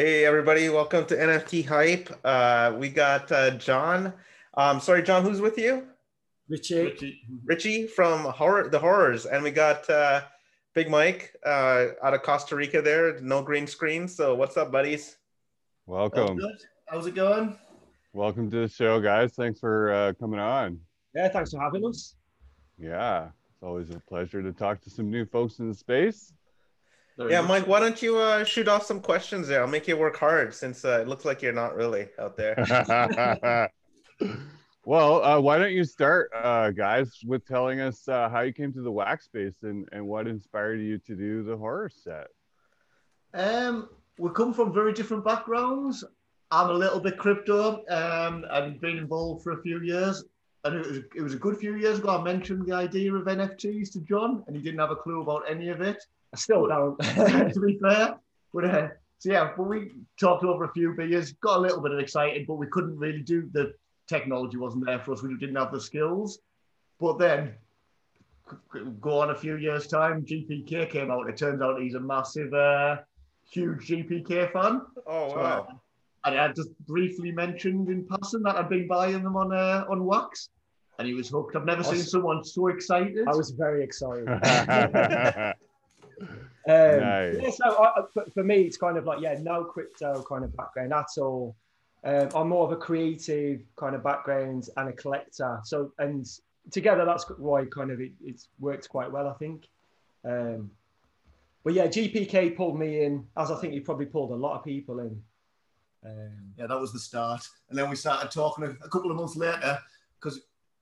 Hey everybody, welcome to NFT Hype. Uh, we got uh, John. Um, sorry, John, who's with you? Richie. Richie. Richie from Horror, the Horrors, and we got uh, Big Mike uh, out of Costa Rica. There, no green screen. So, what's up, buddies? Welcome. How's it going? Welcome to the show, guys. Thanks for uh, coming on. Yeah, thanks for having us. Yeah, it's always a pleasure to talk to some new folks in the space. Very Yeah. Mike, why don't you uh, shoot off some questions there? I'll make you work hard since uh, it looks like you're not really out there. well, uh, why don't you start, uh, guys, with telling us uh, how you came to the wax space and, and what inspired you to do the horror set? Um, we come from very different backgrounds. I'm a little bit crypto. Um, I've been involved for a few years, and it was it was a good few years ago. I mentioned the idea of NFTs to John, and he didn't have a clue about any of it. I still don't. to be fair, but uh, so yeah, but we talked over a few beers, got a little bit excited, but we couldn't really do the technology wasn't there for us. We didn't have the skills. But then, go on a few years time, GPK came out. It turns out he's a massive, uh, huge GPK fan. Oh wow! uh, and I just briefly mentioned in passing that I'd been buying them on uh, on wax, and he was hooked. I've never seen someone so excited. I was very excited. nice. Um, Nice. Yeah, so I, I- for, for me, it's kind of like, yeah, no crypto kind of background at all. Um, I'm more of a creative kind of background and a collector. So, and together, that's why kind of it, it's worked quite well, I think. Um, but yeah, GPK pulled me in, as I think he probably pulled a lot of people in. Um, yeah, that was the start. And then we started talking a, a couple of months later because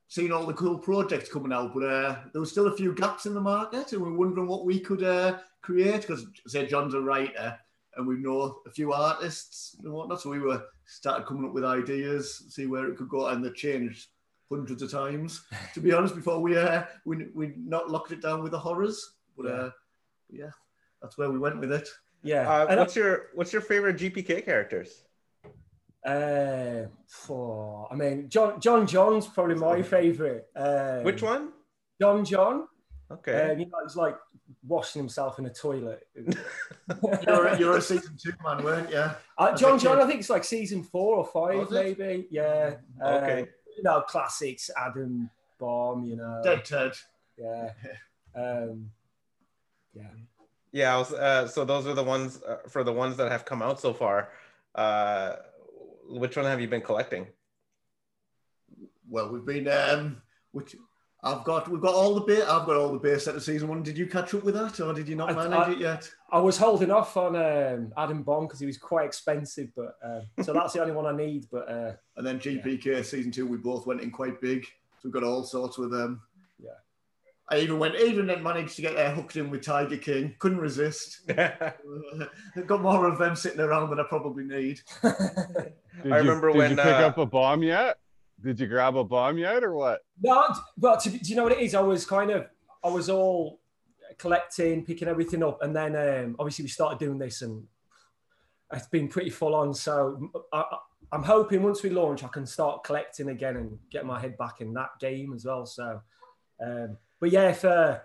seeing all the cool projects coming out, but uh, there was still a few gaps in the market, and we were wondering what we could uh, create. Because say John's a writer, and we know a few artists and whatnot, so we were started coming up with ideas, see where it could go, and they changed hundreds of times. to be honest, before we uh, we we not locked it down with the horrors, but Yeah. uh, yeah, that's where we went with it. yeah. Uh, And what's your what's your favorite GPK characters? Uh, for I mean, John John John's probably my favorite. Um, Which one? John John. Okay. Um, you know, he's like washing himself in a toilet. You're a, you're a season two man, weren't you? Uh, John John. I think it's like season four or five, maybe. Yeah. Um, Okay. you know, classics, Adam Bomb. You know. Dead Ted. Yeah. Um, yeah. Yeah, I was, uh, so those are the ones uh, for the ones that have come out so far. Uh, which one have you been collecting? Well, we've been um, which I've got we've got all the base. I've got all the base set of season one. Did you catch up with that, or did you not manage I- it yet? I was holding off on um, Adam Bomb because he was quite expensive, but uh, so that's the only one I need. But uh, And then GPK season two, we both went in quite big. So we've got all sorts with them. Yeah. I even went, even then managed to get there hooked in with Tiger King. Couldn't resist. I've got more of them sitting around than I probably need. Did I remember you, did when, you pick uh, up a bomb yet? Did you grab a bomb yet, or what? No, but to, do you know what it is? I was kind of, I was all collecting, picking everything up, and then um, obviously we started doing this, and it's been pretty full on. So I, I- I'm hoping once we launch, I can start collecting again and get my head back in that game as well. So, um, but yeah, if uh,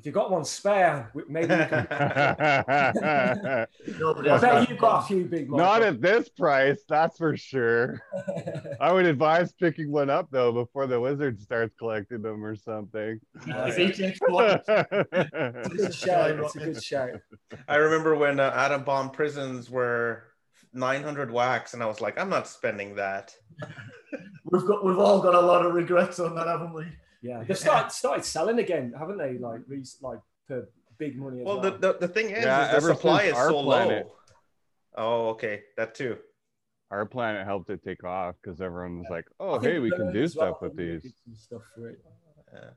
if you've got one spare, maybe we can. I bet you've got a few big. ones. Not at this price, that's for sure. I would advise picking one up though before the wizard starts collecting them or something. If he takes one, It's a good shout. It's a good shout. I remember when uh, Adam Bomb prisms were 900 wax, and I was like, I'm not spending that. we've got we've all got a lot of regrets on that, haven't we? Yeah, they've started started selling again, haven't they? Like these, like for big money as Well, well. the, the, the thing is, Yeah, is the supply is so planet. low. Oh, okay, that too. Our planet helped it take off because everyone was like, "Oh, think hey, we can do as well, stuff with I think they these." stuff for it. Yeah.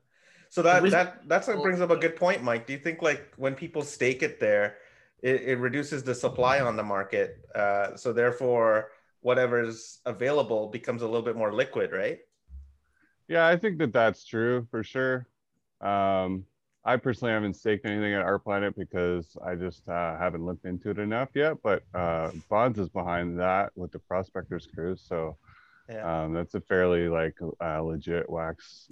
So that we- that that's what brings up a good point, Mike. Do you think like when people stake it there, it, it reduces the supply on the market, uh, so therefore whatever's available becomes a little bit more liquid, right? Yeah, I think that that's true for sure. Um, I personally haven't staked anything at our planet because I just uh, haven't looked into it enough yet. But uh, Bonds is behind that with the Prospectors Cruise, so Yeah. um, that's a fairly like uh, legit wax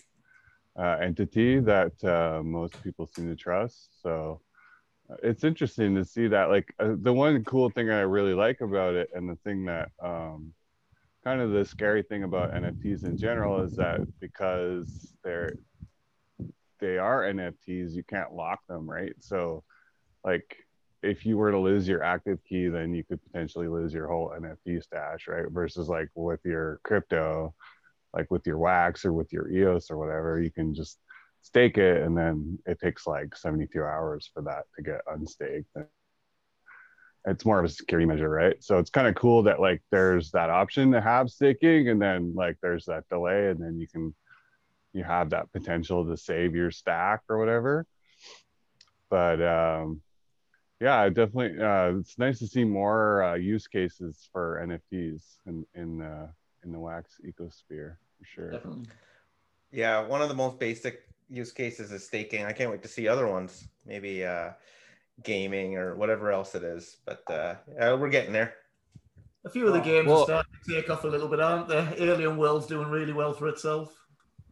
uh, entity that uh, most people seem to trust. So it's interesting to see that like uh, the one cool thing i really like about it and the thing that um kind of the scary thing about nfts in general is that because they're they are nfts you can't lock them right? So like if you were to lose your active key then you could potentially lose your whole nft stash right? Versus like with your crypto like with your wax or with your eos or whatever you can just stake it and then it takes like 72 hours for that to get unstaked it's more of a security measure right so it's kind of cool that like there's that option to have staking and then like there's that delay and then you can you have that potential to save your stack or whatever but um yeah definitely uh it's nice to see more uh, use cases for nfts in in uh in the wax ecosphere for sure Definitely. Yeah, one of the most basic use cases is staking. I can't wait to see other ones, maybe uh, gaming or whatever else it is. But uh, yeah, we're getting there. A few of the games Well- are starting to take off a little bit, aren't they? Alien World's doing really well for itself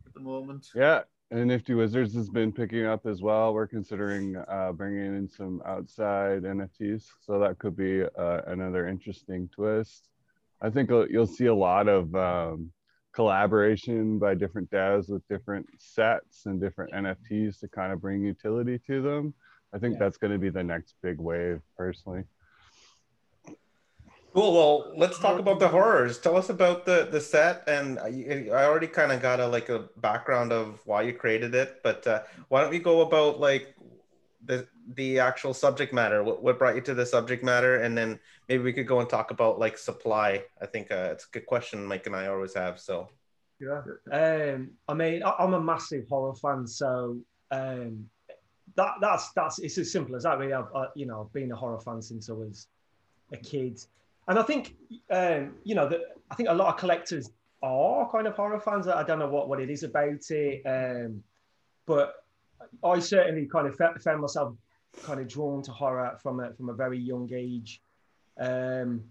at the moment. Yeah, and Nifty Wizards has been picking up as well. We're considering uh, bringing in some outside NFTs, so that could be uh, another interesting twist. I think you'll see a lot of um, collaboration by different devs with different sets and different NFTs to kind of bring utility to them. I think Yeah. that's going to be the next big wave, personally. Cool. Well, let's talk about the horrors. Tell us about the the set, and I, I already kind of got a like a background of why you created it. But uh, why don't we go about like the the actual subject matter? What what brought you to the subject matter, and then maybe we could go and talk about like supply. I think uh, it's a good question Mike and I always have. So Yeah. Um, I mean, I, I'm a massive horror fan, so um, that that's that's it's as simple as that. Really, I've I, you know been a horror fan since I was a kid, and I think um, you know that I think a lot of collectors are kind of horror fans. I don't know what what it is about it, um, but I certainly kind of found myself kind of drawn to horror from a from a very young age. Um,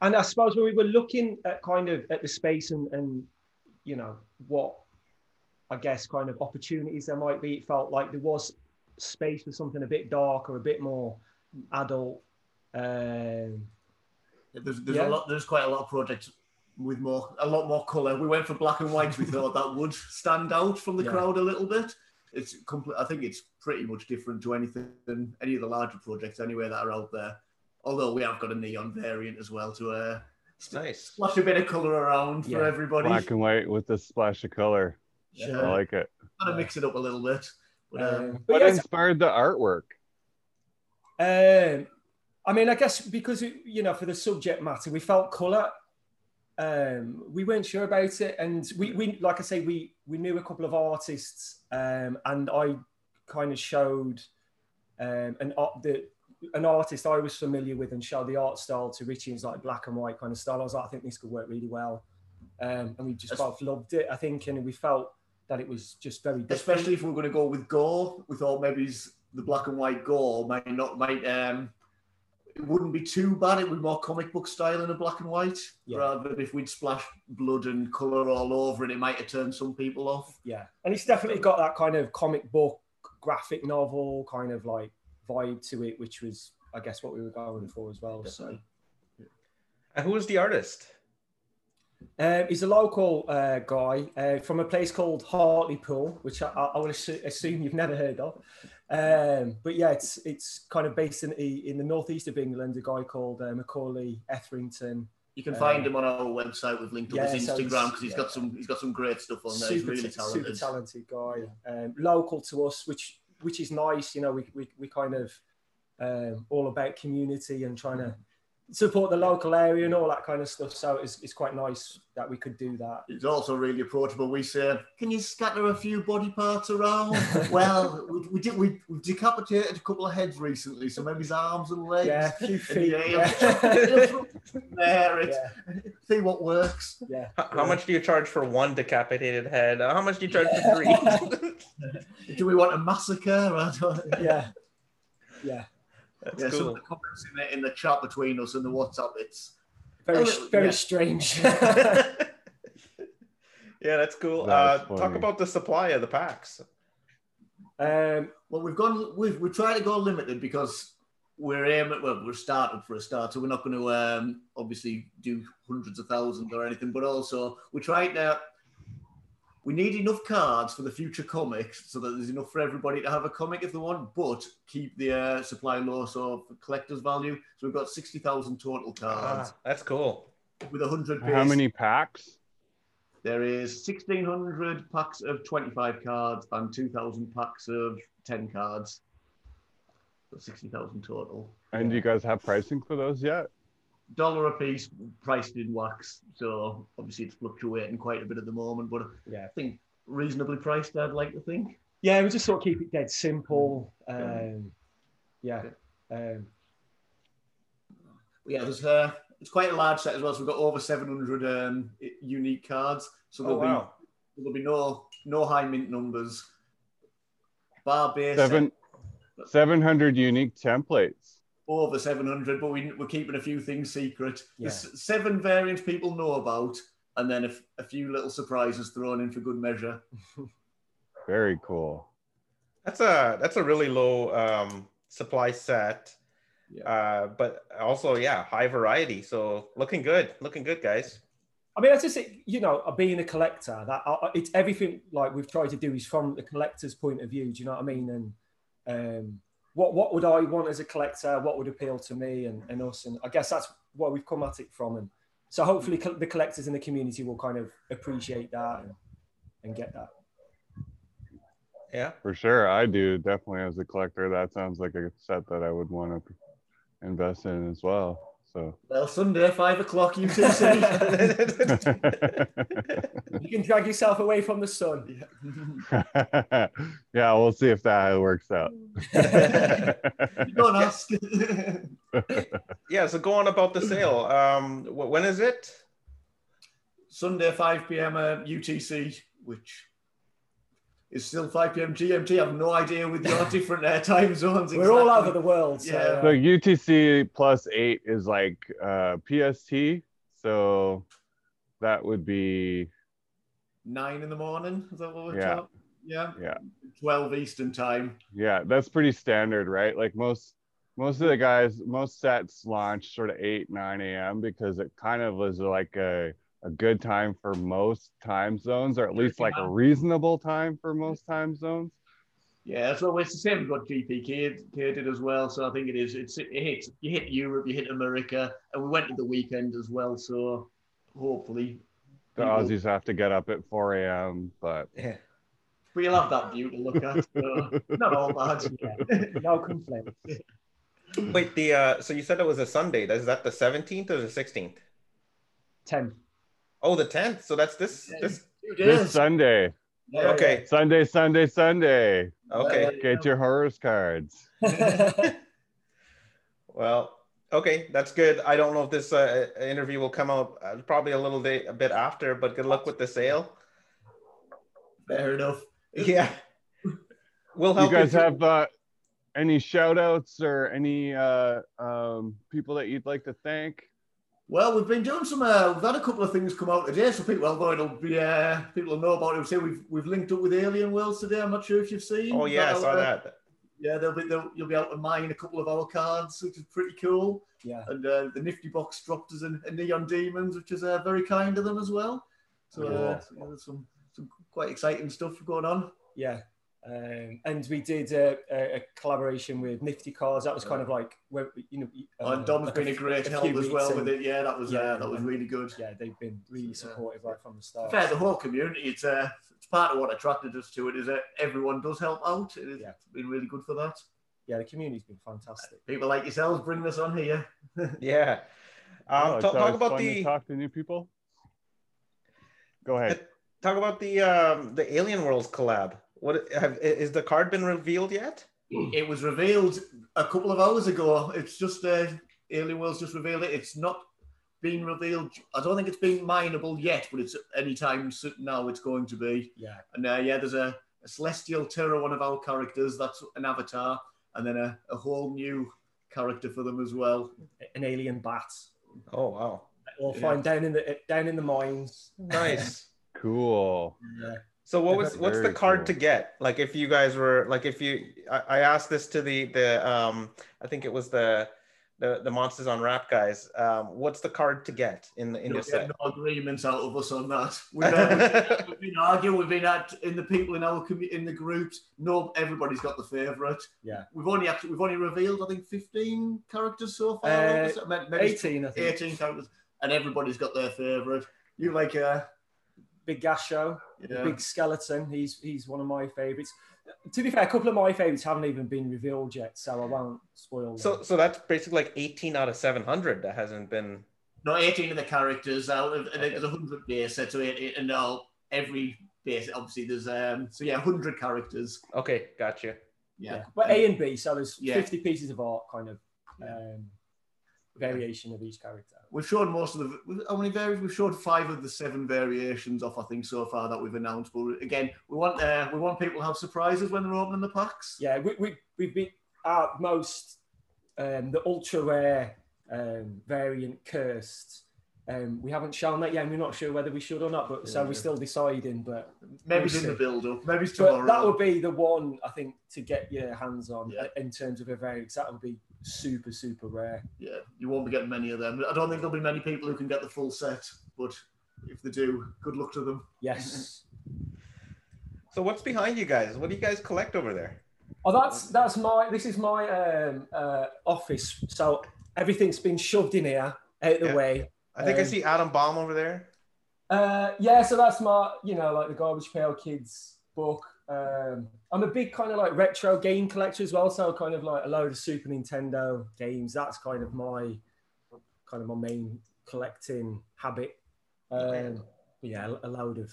and I suppose when we were looking at kind of at the space and, and you know what I guess kind of opportunities there might be, it felt like there was space for something a bit darker, a bit more adult. Um, There's, there's Yeah. a lot. There's quite a lot of projects with more, a lot more color. We went for black and white. We thought that would stand out from the Yeah. crowd a little bit. It's complete. I think it's pretty much different to anything any of the larger projects anyway that are out there. Although we have got a neon variant as well to uh, nice. splash a bit of color around Yeah. for everybody. Black and white with a splash of color. I like it. Kind of mix it up a little bit. Um, um, What yeah, inspired the artwork? Um, I mean, I guess because you know, for the subject matter, we felt colour. Um, we weren't sure about it, and we, we, like I say, we we knew a couple of artists, um, and I kind of showed um, an art the an artist I was familiar with, and showed the art style to Richie. It was like black and white kind of style. I was like, I think this could work really well, um, and we just That's- both loved it. I think, and we felt that it was just very different. especially if we're going to go with gore, we thought maybe the black and white gore might not might um it wouldn't be too bad. It would be more comic book style in a black and white, Yeah. rather than if we'd splash blood and color all over it. It might have turned some people off. Yeah, and it's definitely got that kind of comic book, graphic novel kind of like vibe to it, which was, I guess, what we were going for as well. So, And who was the artist? Um, he's a local uh, guy uh, from a place called Hartlepool, which I, I would assu- assume you've never heard of. Um, but yeah, it's it's kind of based in the in the northeast of England. A guy called uh, Macaulay Etherington. You can find him on our website. We've linked up yeah, his Instagram he's- because he's yeah. got some he's got some great stuff on there. He's super, really talented. super talented guy, um, local to us, which which is nice. You know, we we, we kind of um, all about community and trying to support the local area and all that kind of stuff. So it's, it's quite nice that we could do that. It's also really approachable. We say, "Can you scatter a few body parts around?" well, we, we did. We, we decapitated a couple of heads recently, so maybe his arms and legs. Yeah, a few feet. yeah, Yeah, there, it, yeah, see what works. yeah. How, how much do you charge for one decapitated head? Uh, How much do you charge for three? Do we want a massacre? Yeah, yeah. That's yeah, some of the comments in the, in the chat between us and the WhatsApp, it's Very, Oh, very yeah. strange. yeah, that's cool. That's uh, talk about the supply of the packs. Um, Well, we've gone. We've we tried to go limited because we're aiming. Well, we're started for a start, so we're not going to um, obviously do hundreds of thousands or anything. But also, we tried to. We need enough cards for the future comics so that there's enough for everybody to have a comic if they want, but keep the uh, supply low so for collector's value. So we've got sixty thousand total cards Ah, that's cool. with hundred. How many packs? There is sixteen hundred packs of twenty-five cards and two thousand packs of ten cards. So sixty thousand total. And do you guys have pricing for those yet? Dollar a piece priced in wax. So obviously it's fluctuating quite a bit at the moment, but yeah. I think reasonably priced, I'd like to think. Yeah, we just sort of keep it dead simple. Um, yeah. Um, Yeah, there's uh, it's quite a large set as well. So we've got over 700 um, unique cards. So Oh there'll wow. be there'll be no no high mint numbers. Bar base Seven, 700 unique templates. Over 700, but we, we're keeping a few things secret. Yeah. There's seven variants people know about, and then a, f- a few little surprises thrown in for good measure. Very cool. That's a that's a really low um, supply set, Yeah. uh, but also yeah, high variety. So looking good, looking good, guys. I mean, that's just it, you know, uh, being a collector. That uh, it's everything like we've tried to do is from the collector's point of view. Do you know what I mean? And um, what what would I want as a collector? What would appeal to me and, and us? And I guess that's where we've come at it from. And so hopefully, co- the collectors in the community will kind of appreciate that and, and get that. Yeah. For sure. I do. Definitely as a collector, that sounds like a set that I would want to invest in as well. So Well, Sunday, five o'clock UTC. You can drag yourself away from the sun. yeah, we'll see if that works out. Don't ask. yeah. So go on about the sale. Um, when is it? Sunday, 5 p.m. Uh, UTC, which is still 5 p.m. GMT. I have no idea with your different uh, time zones. We're all over the world. So, Yeah. So UTC plus eight is like uh, PST. So that would be Nine in the morning. Is that what we're Yeah. talking? Yeah. Yeah. 12 Eastern time. yeah, that's pretty standard, right? Like most most of the guys, most sets launch sort of eight, nine a.m. because it kind of was like a a good time for most time zones, or at least like a reasonable time for most time zones. Yeah, so it's the same as what GPK did as well. So I think it is. It's it hits you hit Europe, you hit America, and we went to the weekend as well. So hopefully, The people- Aussies have to get up at 4 a.m. But Yeah. we love that view to look at. So not all bad. yeah, no complaints. Wait, the uh, so you said it was a Sunday. Is that the seventeenth or the sixteenth? 10. Oh, the tenth. So that's this this. This. Sunday, Yeah, Okay. Sunday, Sunday, Sunday, Okay. get your horrors cards. Well, okay, that's good. I don't know if this uh, interview will come out uh, probably a little day, a bit after, but good luck with the sale. Fair enough. Yeah. We'll help you guys through- have uh, any shout outs or any uh, um, people that you'd like to thank? Well, we've been doing some. Uh, we've had a couple of things come out today, so people, although it'll be, uh, people will know about it. We've say we've we've linked up with Alien Worlds today. I'm not sure if you've seen. Oh yeah, I That'll, saw uh, that. Yeah, they'll be. They'll, you'll be able to mine a couple of our cards, which is pretty cool. yeah. And uh, the nifty box dropped us a, a neon demons, which is uh, very kind of them as well. So, uh, so yeah, there's some some quite exciting stuff going on. Yeah. Um, and we did a, a, a collaboration with Nifty Cars. That was kind of like, where, you know, uh, and Dom's like been a great a help as well with it. Yeah, that was Yeah, uh, that was really good. Yeah, they've been really supportive right from the start. fair, the whole community. It's uh, it's part of what attracted us to it. Is that everyone does help out. It has Yeah. been really good for that. Yeah, the community's been fantastic. People like yourselves bring us on here. Yeah. Oh, Um, it's talk, talk about to the talk to new people. Go ahead. talk about the um, the Alien Worlds collab. What have is the card been revealed yet? It was revealed a couple of hours ago. It's just uh, Alien Worlds just revealed it. It's not been revealed. I don't think it's been mineable yet, but it's anytime soon now it's going to be. Yeah. And uh, yeah, there's a, a Celestial Terror, one of our characters. That's an avatar, and then a, a whole new character for them as well. An alien bat. Oh wow, All Yeah. find down in the down in the mines. nice. Cool. Yeah. So what was what's the card cool. to get? Like if you guys were like if you I, I asked this to the the um I think it was the the, the monsters on rap guys. Um, what's the card to get in the in You'll your set? no agreements out of us on that. We've, uh, we've been arguing. We've been at in the people in our commu- in the groups. No, everybody's got the favourite. Yeah. We've only actually we've only revealed I think fifteen characters so far. Uh, Maybe- maybe 18, I think. eighteen characters, and everybody's got their favourite. You like a Big Gas Show, yeah. Big Skeleton. He's he's one of my favourites. To be fair, a couple of my favourites haven't even been revealed yet, so I won't spoil them. So so that's basically like 18 out of 700 that hasn't been. no eighteen of the characters out of and there's a hundred base set, so it, and now every base obviously there's um so yeah hundred characters. Okay, gotcha. Yeah. but A and B, so there's Yeah. 50 pieces of art, kind of um, variation of each character. We've shown most of the. How many variations? We've showed five of the seven variations off, I think, so far that we've announced. But again, we want uh, we want people to have surprises when they're opening the packs. Yeah, we, we, we've been our most, um, the ultra rare um, variant cursed. Um, we haven't shown that yet, and we're not sure whether we should or not. But so Yeah. we're still deciding. But Maybe We'll in the build up. Maybe it's tomorrow. but that would be the one I think to get your hands on Yeah. in terms of a variant. That would be super super rare. yeah, you won't be getting many of them. I don't think there'll be many people who can get the full set, but if they do, good luck to them. Yes. So what's behind you guys? What do you guys collect over there? Oh, that's that's my. This is my um, uh, office. So everything's been shoved in here, out of the Yeah. way. I think I Um, see Adam Bomb over there. Uh, yeah, so that's my, you know, like the Garbage Pail Kids book. Um, I'm a big kind of like retro game collector as well, so kind of like a load of Super Nintendo games. That's kind of my kind of my main collecting habit. Um, but yeah, a load of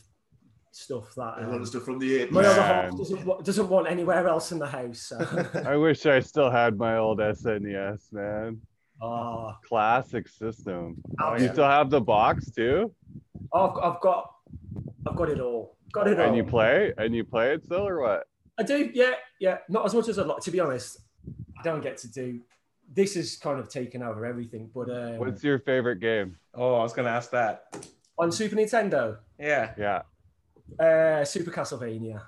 stuff that A lot um, of stuff from the my other Man. half doesn't, doesn't want anywhere else in the house. So. I wish I still had my old SNES, man. Ah, Classic system. Oh, You yeah. still have the box too? I've, I've got, I've got it all. Got it all. And you play? And you play it still or what? I do, yeah, yeah. Not as much as I'd like. To be honest, I don't get to do. This has kind of taken over everything. But um, What's your favorite game? Oh, I was gonna ask that. on Super Nintendo, Yeah. Yeah, uh, Super Castlevania,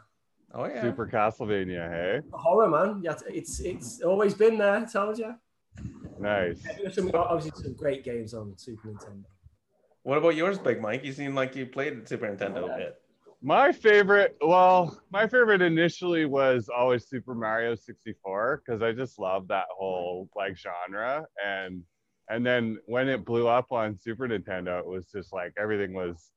Oh yeah. Super Castlevania, hey? horror man. Yeah, it's it's always been there. I told you. Nice. There's some, obviously some great games on Super Nintendo. What about yours, Big Mike? You seem like you played Super Nintendo a bit. My favorite, well, my favorite initially was always Super Mario 64 because I just love that whole like genre. And and then when it blew up on Super Nintendo, it was just like everything was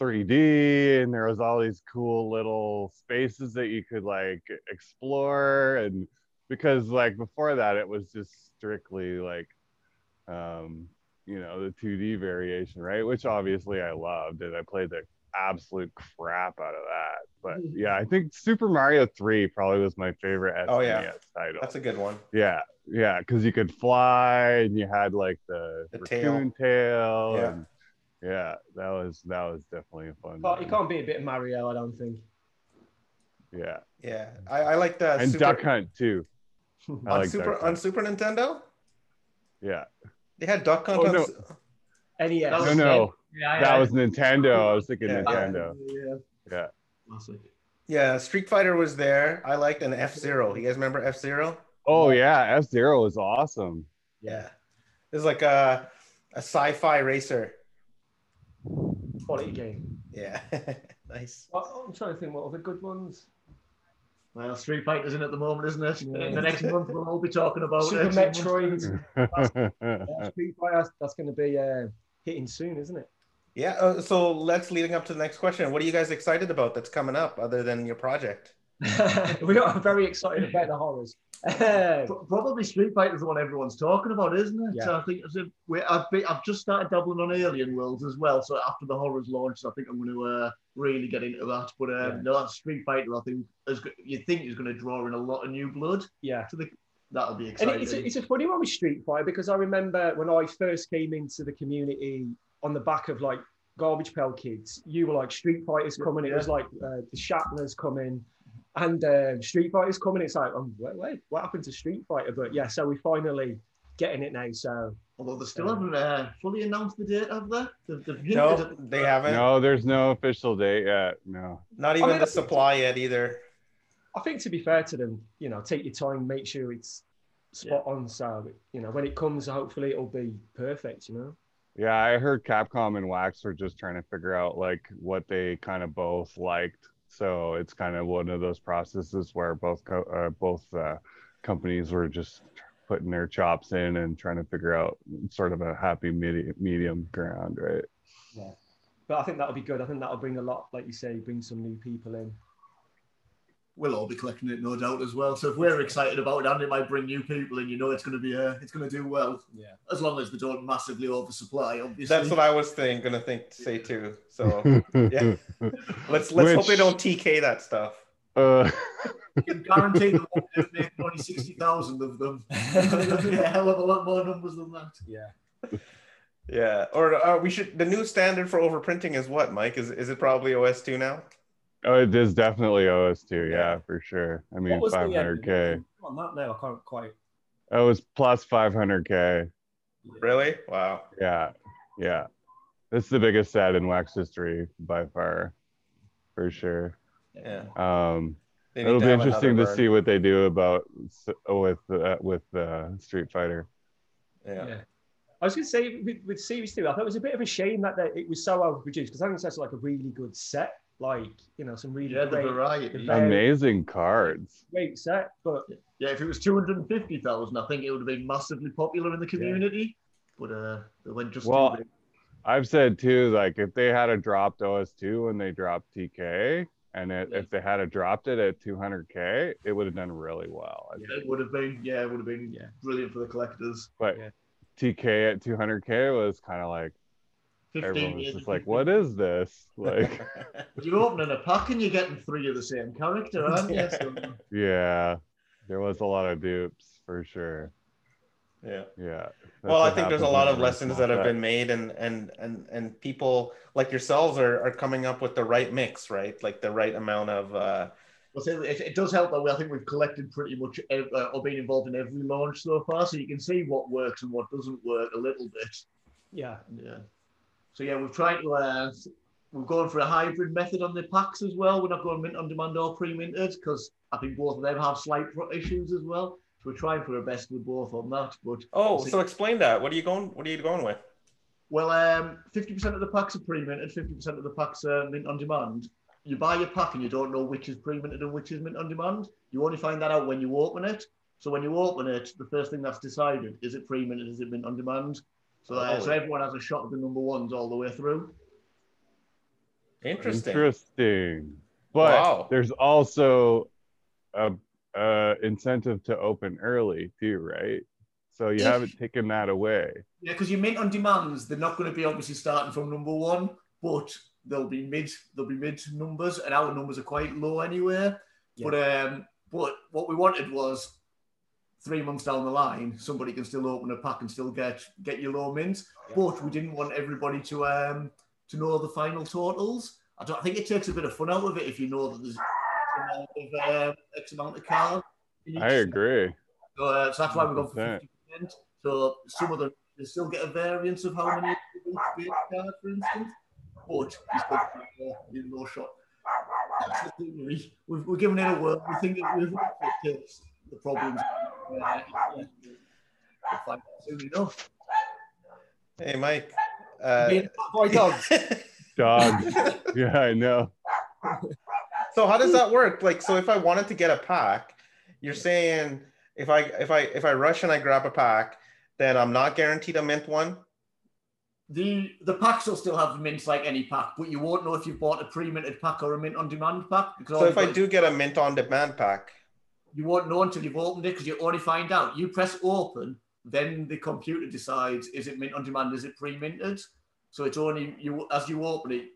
3D and there was all these cool little spaces that you could like explore and because like before that it was just strictly like um you know the 2D variation, right? Which obviously I loved and I played the absolute crap out of that. But Mhm. yeah, I think Super Mario 3 probably was my favorite SNES Oh, yeah. title. That's a good one. yeah, yeah, because you could fly and you had like the, The tail. raccoon tail. Yeah. and yeah, that was that was definitely a fun. But you can't beat a bit of Mario, I don't think. Yeah, Yeah. I, I like the and Super, Duck Hunt too. On like Super Duck on Super Nintendo. Yeah, They had Duck Hunt. Oh, on no. NES. That no, no, Yeah, that was Nintendo. I was thinking Yeah. Nintendo. Yeah. Yeah, Classic. Yeah, Street Fighter was there. I liked an F Zero. You guys remember F Zero? Oh yeah, F Zero is awesome. Yeah. It's like a a sci-fi racer. quality game. Yeah. nice. What- I'm trying to think what other good ones. Well, Street Fighter's in at the moment, isn't it? Yeah. In the next month, we'll all be talking about Super it. Metroid. Yeah, Street Fighter, that's going to be uh, hitting soon, isn't it? Yeah. Uh, so let's leading up to the next question. What are you guys excited about that's coming up other than your project? we are very excited about the horrors. Probably Street Fighter is the one everyone's talking about, isn't it? Yeah. So I think as if we, I've, been, I've just started dabbling on Alien Worlds as well. So after the horrors launch, I think I'm going to uh, really get into that. But um, Yeah. no, that Street Fighter, I think, is, you think is going to draw in a lot of new blood yeah. to the. That'll be And exciting. it's a, it's a funny one with Street Fighter because I remember when I first came into the community on the back of like Garbage Pail Kids, you were like Street Fighter's coming. It was like uh, the Shatner's coming and um, Street Fighter's coming. It's like, um, wait, wait, what happened to Street Fighter? But yeah, so we finally getting it now. So Although they still haven't uh, fully announced the date, have they? They've, they've hinted No, at- they haven't. No, there's no official date yet. No. Not even mean, the supply yet either. I think to be fair to them, you know, take your time, make sure it's spot on. So you know, when it comes, hopefully it'll be perfect. You know. Yeah, I heard Capcom and Wax were just trying to figure out like what they kind of both liked. So it's kind of one of those processes where both co- uh, both uh, companies were just putting their chops in and trying to figure out sort of a happy medi- medium ground, right? Yeah, but I think that'll be good. I think that'll bring a lot, like you say, bring some new people in. We'll all be collecting it, no doubt, as well. So if we're excited about it, and it might bring new people, and you know it's going to be uh, it's going to do well, Yeah. as long as they don't massively oversupply. Obviously, That's what I was think, gonna think say too. So yeah. let's let's hope they don't TK that stuff. Uh, you can guarantee that we'll just make only sixty thousand of them. There'll be a hell of a lot more numbers than that. Yeah. Yeah, or uh, we should. The new standard for overprinting is what, Mike? Is is it probably OS two now? Oh, it is definitely OS2, yeah, for sure. I mean, What was the, uh, 500k. On that now, I can't quite. Oh, it was plus 500k. Really? Wow. Yeah, yeah. This is the biggest set in Wax history by far, for sure. Yeah. Um, it'll be interesting to burn. see what they do about with uh, with uh, Street Fighter. Yeah. Yeah. I was going to say with, with Series 2, I thought it was a bit of a shame that they, it was so overproduced because I think that's like a really good set. Like, you know, some really Yeah, the great, variety. the- Um, Amazing cards. great set. But Yeah, if it was two hundred and fifty thousand, I think it would have been massively popular in the community. But uh, they went just Well. I've said too, like if they had a dropped OS2 when they dropped TK, and it, if they had a dropped it at 200k, it would have done really well. I think. It would have been, yeah, it would have been Yeah. brilliant for the collectors. But Yeah. TK at 200k was kind of like everyone was years. just like, "What is this?" Like, You're opening a pack and you're getting three of the same character, aren't you? Yeah. There was a lot of dupes for sure. yeah. Yeah. well, I think there's a lot of lessons that have been made, and and and and people like yourselves are are coming up with the right mix, right? Like the right amount of. uh Well, it, it does help that we, I think we've collected pretty much ev- uh, or been involved in every launch so far, so you can see what works and what doesn't work a little bit. yeah, Yeah. So yeah, we've tried to. Uh, we're going for a hybrid method on the packs as well. We're not going mint on demand or pre-minted because I think both of them have slight issues as well. So we're trying for our best with both on that. But Oh, So- explain that. What are you going? What are you going with? well, um, fifty percent of the packs are pre-minted, fifty percent of the packs are mint on demand. You buy your pack and you don't know which is pre-minted and which is mint on demand. You only find that out when you open it. So when you open it, the first thing that's decided is it pre-minted, is it mint on demand. So, uh, so Oh. everyone has a shot of the number ones all the way through. Interesting. Interesting. But Wow. there's also a, a incentive to open early too, right? So you If- haven't taken that away. Yeah, because you mint on demands, they're not going to be obviously starting from number one, but they'll be mid, they'll be mid numbers, and our numbers are quite low anyway. Yeah. But um, but what we wanted was three months down the line, somebody can still open a pack and still get get your low mint. Yeah. But we didn't want everybody to um to know the final totals. I don't I think it takes a bit of fun out of it if you know that there's X amount of, um, X amount of cards. I agree. so, uh, so that's why we've gone for fifty percent. So some of them they still get a variance of how many each base card, for instance, but you still get uh, you no shot. That's the thing. We've, we're giving it a whirl. We think that we've fixed the problems. Uh, yeah. We'll find out soon enough. Hey, Mike. Uh, Being boy dogs. Dogs. yeah, I know. so how does that work? Like, so if I wanted to get a pack, you're saying if I if I if I rush and I grab a pack, then I'm not guaranteed a mint one. The the packs will still have mints like any pack, but you won't know if you've bought a pre-minted pack or a mint on demand pack. Because So if I do get a mint on demand pack, you won't know until you've opened it because you only find out. You press open, then the computer decides is it mint on demand, is it pre-minted. So it's only you as you open it,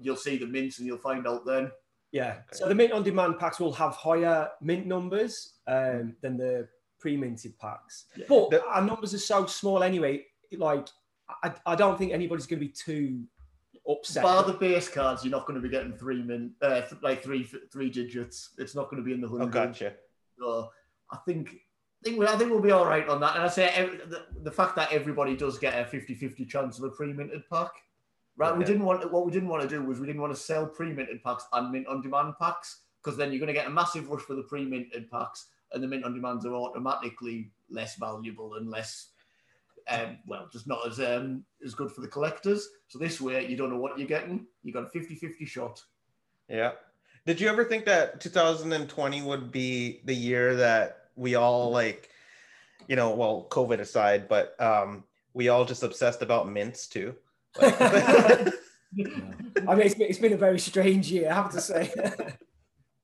you'll see the mints and you'll find out then. Yeah. So the mint on demand packs will have higher mint numbers um, than the pre-minted packs. Yeah. But The- our numbers are so small anyway. Like, I, I don't think anybody's going to be too upset. Bar the base cards, you're not going to be getting three mint, uh, th- like three three digits. It's not going to be in the oh, hundred. gotcha. So I think think we, I think we'll be all right on that. And I say every, the, the fact that everybody does get a 50-50 chance of a pre-minted pack. Right, we didn't want what we didn't want to do was we didn't want to sell pre-minted packs and mint on demand packs because then you're going to get a massive rush for the pre-minted packs and the mint on demands are automatically less valuable and less um, well just not as um, as good for the collectors. So this way you don't know what you're getting. You got a 50-50 shot. Yeah. Did you ever think that 2020 would be the year that we all like, you know, well, COVID aside, but um, we all just obsessed about mints too? Like- I mean, it's been, it's been a very strange year, I have to say.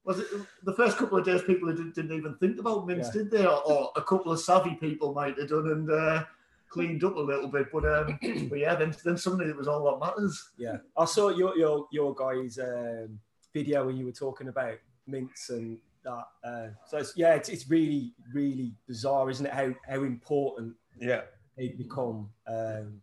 Was it the first couple of days people didn't, didn't even think about mints, Yeah. did they? Or, or a couple of savvy people might have done and uh, cleaned up a little bit. But um, but yeah, then then suddenly it was all that matters. yeah, I saw your your your guys' um, video where you were talking about mints and that. Uh, so it's, yeah, it's, it's really really bizarre, isn't it? How how important yeah. they become. Um,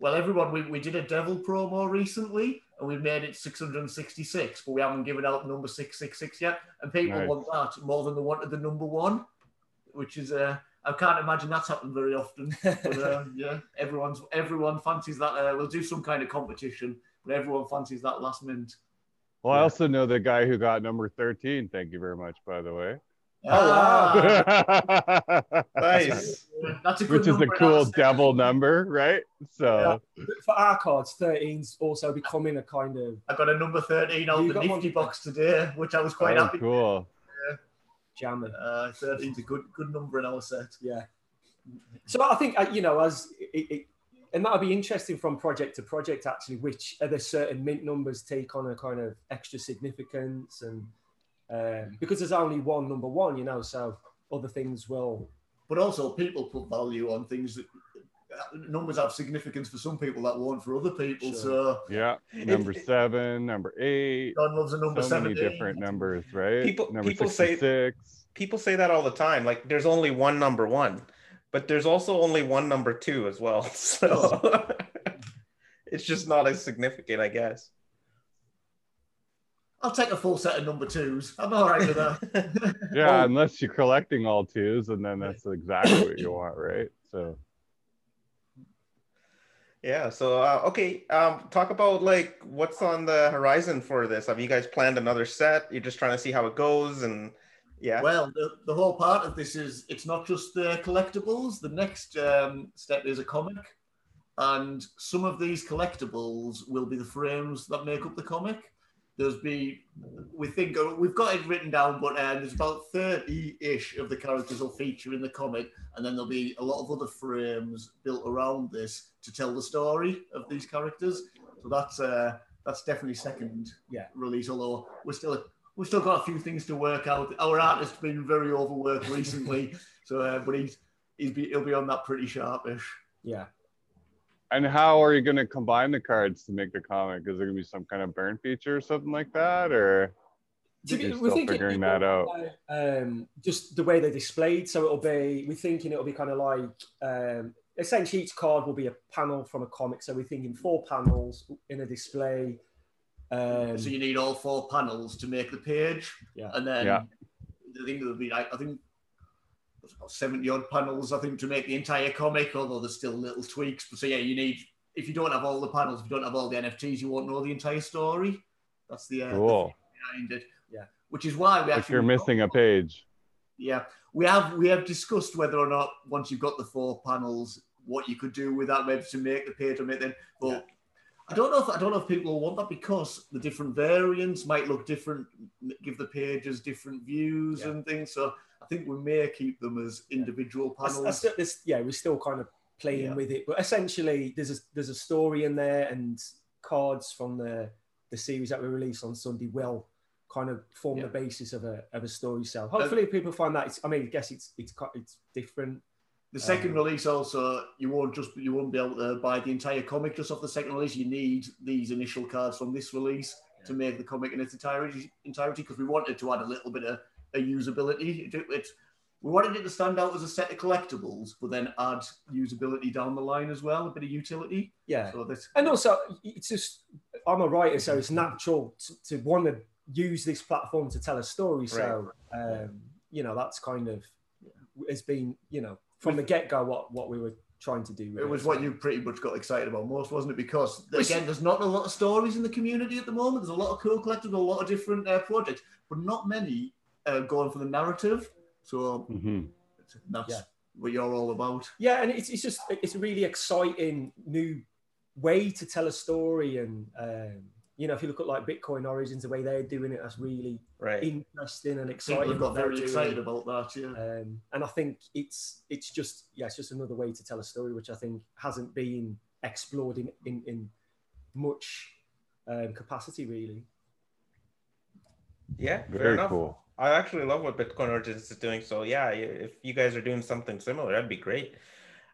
Well, everyone, we, we did a devil promo recently and we've made it 666, but we haven't given out number 666 yet. And people Nice. want that more than they wanted the number one, which is uh, I can't imagine that's happened very often. But um, yeah, everyone's everyone fancies that. Uh, we'll do some kind of competition, but everyone fancies that last mint. Well, I also know the guy who got number 13. Thank you very much, by the way. Oh, wow. Nice. that's a good number. Which is a cool our set. devil number, right? So, for our cards, 13's also becoming a kind of I got a number 13 out You the got one? nifty box today, which I was quite oh, happy. cool. jammer. Uh, 13's a good good number in our set. Yeah. So I think uh, you know, as it, it, and that'll be interesting from project to project. Actually, which are the certain mint numbers take on a kind of extra significance, and um, because there's only one number one, you know, so other things will. But also, people put value on things that numbers have significance for some people that won't for other people. Sure. So Yeah. Number seven, number eight. John loves a number So many 17. different numbers, right? People- number people say- 66. People say that all the time. Like there's only one number one, but there's also only one number two as well. So it's just not as significant, I guess. I'll take a full set of number twos. I'm all right with that. Yeah, Oh. unless you're collecting all twos, and then that's exactly what you want, right? So, Yeah. So uh, okay, um, talk about like what's on the horizon for this. Have you guys planned another set? You're just trying to see how it goes, and yeah. Well, the, the whole part of this is it's not just the collectibles. The next um, step is a comic. And some of these collectibles will be the frames that make up the comic. There's be, we think, uh, we've got it written down, but um, there's about 30 ish of the characters will feature in the comic. And then there'll be a lot of other frames built around this to tell the story of these characters. So that's uh, that's definitely second Yeah. release, although we're still we've still got a few things to work out. Our artist's been very overworked recently, so uh, but he's he's be, he'll be on that pretty sharpish. Yeah. and how are you going to combine the cards to make the comic? Is there going to be some kind of burn feature or something like that, or To be- we're still thinking figuring it will that be, Um, just the way they're displayed. So it'll be, we're thinking it'll be kind of like, um, essentially each card will be a panel from a comic. So we're thinking four panels in a display. Um, so you need all four panels to make the page, Yeah. and then Yeah. I think there'll be like I think there's about seventy odd panels I think to make the entire comic. Although there's still little tweaks, but so yeah, you need if you don't have all the panels, if you don't have all the NFTs, you won't know the entire story. That's the uh, the cool? behind it. Yeah. Which is why we If actually you're missing a page, Yeah, we have we have discussed whether or not once you've got the four panels, what you could do with that, maybe to make the page or make them. But Yeah. I don't know if I don't know if people want that because the different variants might look different, give the pages different views Yeah. and things. So I think we may keep them as individual I- I panels. still- there's- yeah, we're still kind of playing Yeah. with it, but essentially there's a there's a story in there, and cards from the the series that we released on Sunday will kind of form Yeah. the basis of a of a story cell. Hopefully, people find that. It's, I mean, I guess it's it's it's different. The second Um, release also, you won't just you won't be able to buy the entire comic just off the second release. You need these initial cards from this release to make the comic in its entirety. Entirety, because we wanted to add a little bit of a usability. It, it, we wanted it to stand out as a set of collectibles, but then add usability down the line as well, a bit of utility. Yeah, So this, and also it's just I'm a writer, so it's natural to, to want to use this platform to tell a story. So um, you know that's kind of has been, you know, from the get go what what we were trying to do. It was what you pretty much got excited about most, wasn't it? Because Which- again, there's not a lot of stories in the community at the moment. There's a lot of cool collectors, a lot of different uh, projects, but not many uh, going for the narrative. So Mhm. that's Yeah. what you're all about. Yeah, and it's, it's just it's a really exciting new way to tell a story, and um, you know, if you look at like Bitcoin Origins, the way they're doing it, that's really Right. interesting and exciting. we've got what they're very doing. excited about that. Yeah. Um, and I think it's it's just yeah, it's just another way to tell a story, which I think hasn't been explored in in, in much um, capacity really. Yeah. fair Very enough. cool. I actually love what Bitcoin Origins is doing. So yeah, if you guys are doing something similar, that'd be great.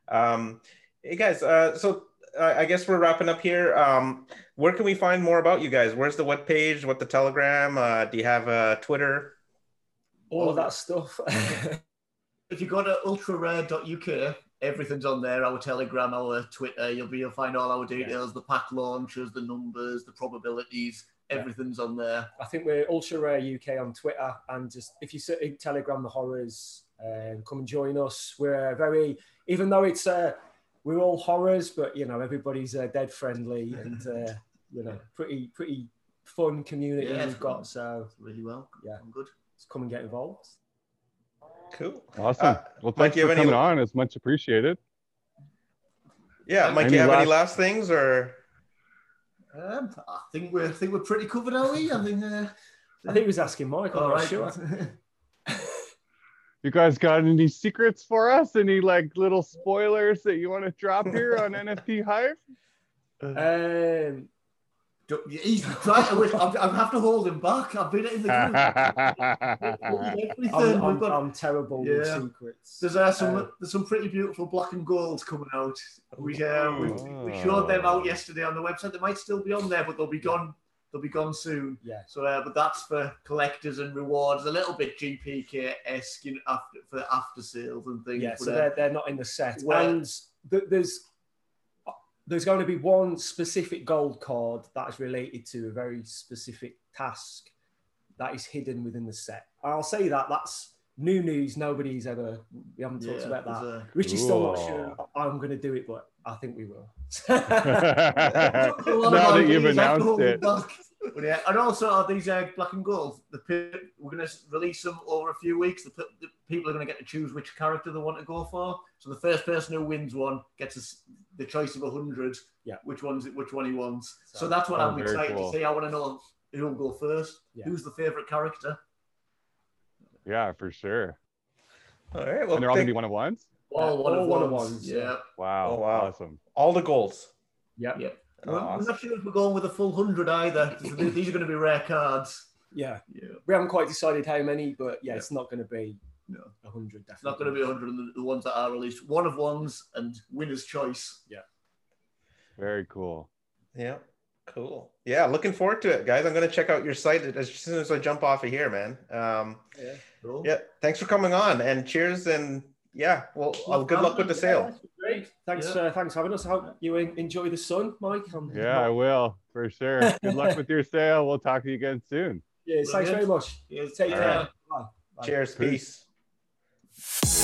Um, hey guys, uh, so I I guess we're wrapping up here. Um, where can we find more about you guys? Where's the web page? What the Telegram? Uh, do you have a Twitter? All of that stuff. If you go to ultrarare.uk, everything's on there. Our Telegram, our Twitter. You'll be you'll find all our details, the pack launches, the numbers, the probabilities. Everything's on there. I think we're Ultra Rare UK on Twitter, and just if you search in Telegram the horrors, um, come and join us. We're very, even though it's uh, we're all horrors, but you know everybody's uh, dead friendly and uh, you know pretty pretty fun community Yeah, we've fun. got. So Really well. Yeah. I'm good. just come and get involved. Cool. Awesome. Uh, well, Mike, thanks you for have any- coming on. It's much appreciated. Yeah, Mike, Any you have any last- last things or? Um, I think we're I think we're pretty covered, are we? I think. Uh, I think he was asking Mike. I'm right. sure. You guys got any secrets for us? Any like little spoilers that you want to drop here on NFT Hive? Um, He's trying to. wish- I'm, I'm have to hold him back. I've been in the group. I'm, I'm, We've got- I'm terrible with Yeah. secrets. There's uh, some Uh, there's some pretty beautiful black and golds coming out. We uh, we, we showed them out yesterday on the website. They might still be on there, but they'll be gone. They'll be gone soon. Yeah. So, uh, but that's for collectors and rewards. A little bit GPK esque you know, after for after sales and things. Yeah, but, so they're, they're not in the set. Well- and th- there's there's going to be one specific gold card that is related to a very specific task that is hidden within the set. I'll say that that's new news. Nobody's ever we haven't talked yeah, about that. there's a- Richie's still not sure I'm going to do it, but I think we will. now now that you've announced it. But yeah, and also these uh, black and gold. The we're going to release them over a few weeks. The, the people are going to get to choose which character they want to go for. So the first person who wins one gets a s the choice of a hundred. Yeah. Which one's which one he wants. So, So- that's what Oh, I'm excited cool. to see. I want to know who will go first. Yeah. Who's the favorite character? yeah, for sure. All right. Well, and they're all gonna be one of ones. All one all of one of ones. ones, Yeah. Wow, Oh, wow. awesome. all the goals. yeah, Yeah. Oh, We're- We're awesome. not sure if we're going with a full hundred either. These are going to be rare cards. yeah. Yeah. We haven't quite decided how many, but yeah, Yeah. it's not going to be No. a hundred. It's not going to be 100 the, the ones that are released. One of ones and winner's choice. Yeah. Very cool. Yeah. Cool. Yeah. Looking forward to it, guys. I'm gonna check out your site as soon as I jump off of here, man. Um, Yeah. Cool. yeah. Thanks for coming on and cheers and yeah. Well, uh, good luck with the sale. Great. Thanks, Yeah. uh, thanks for having us. I hope you enjoy the sun, Mike. I'm Yeah, I will for sure. Good luck with your sale. We'll talk to you again soon. Yes, thanks very much. Yes, Take All care. right. Bye. Bye. Cheers. Peace. Peace.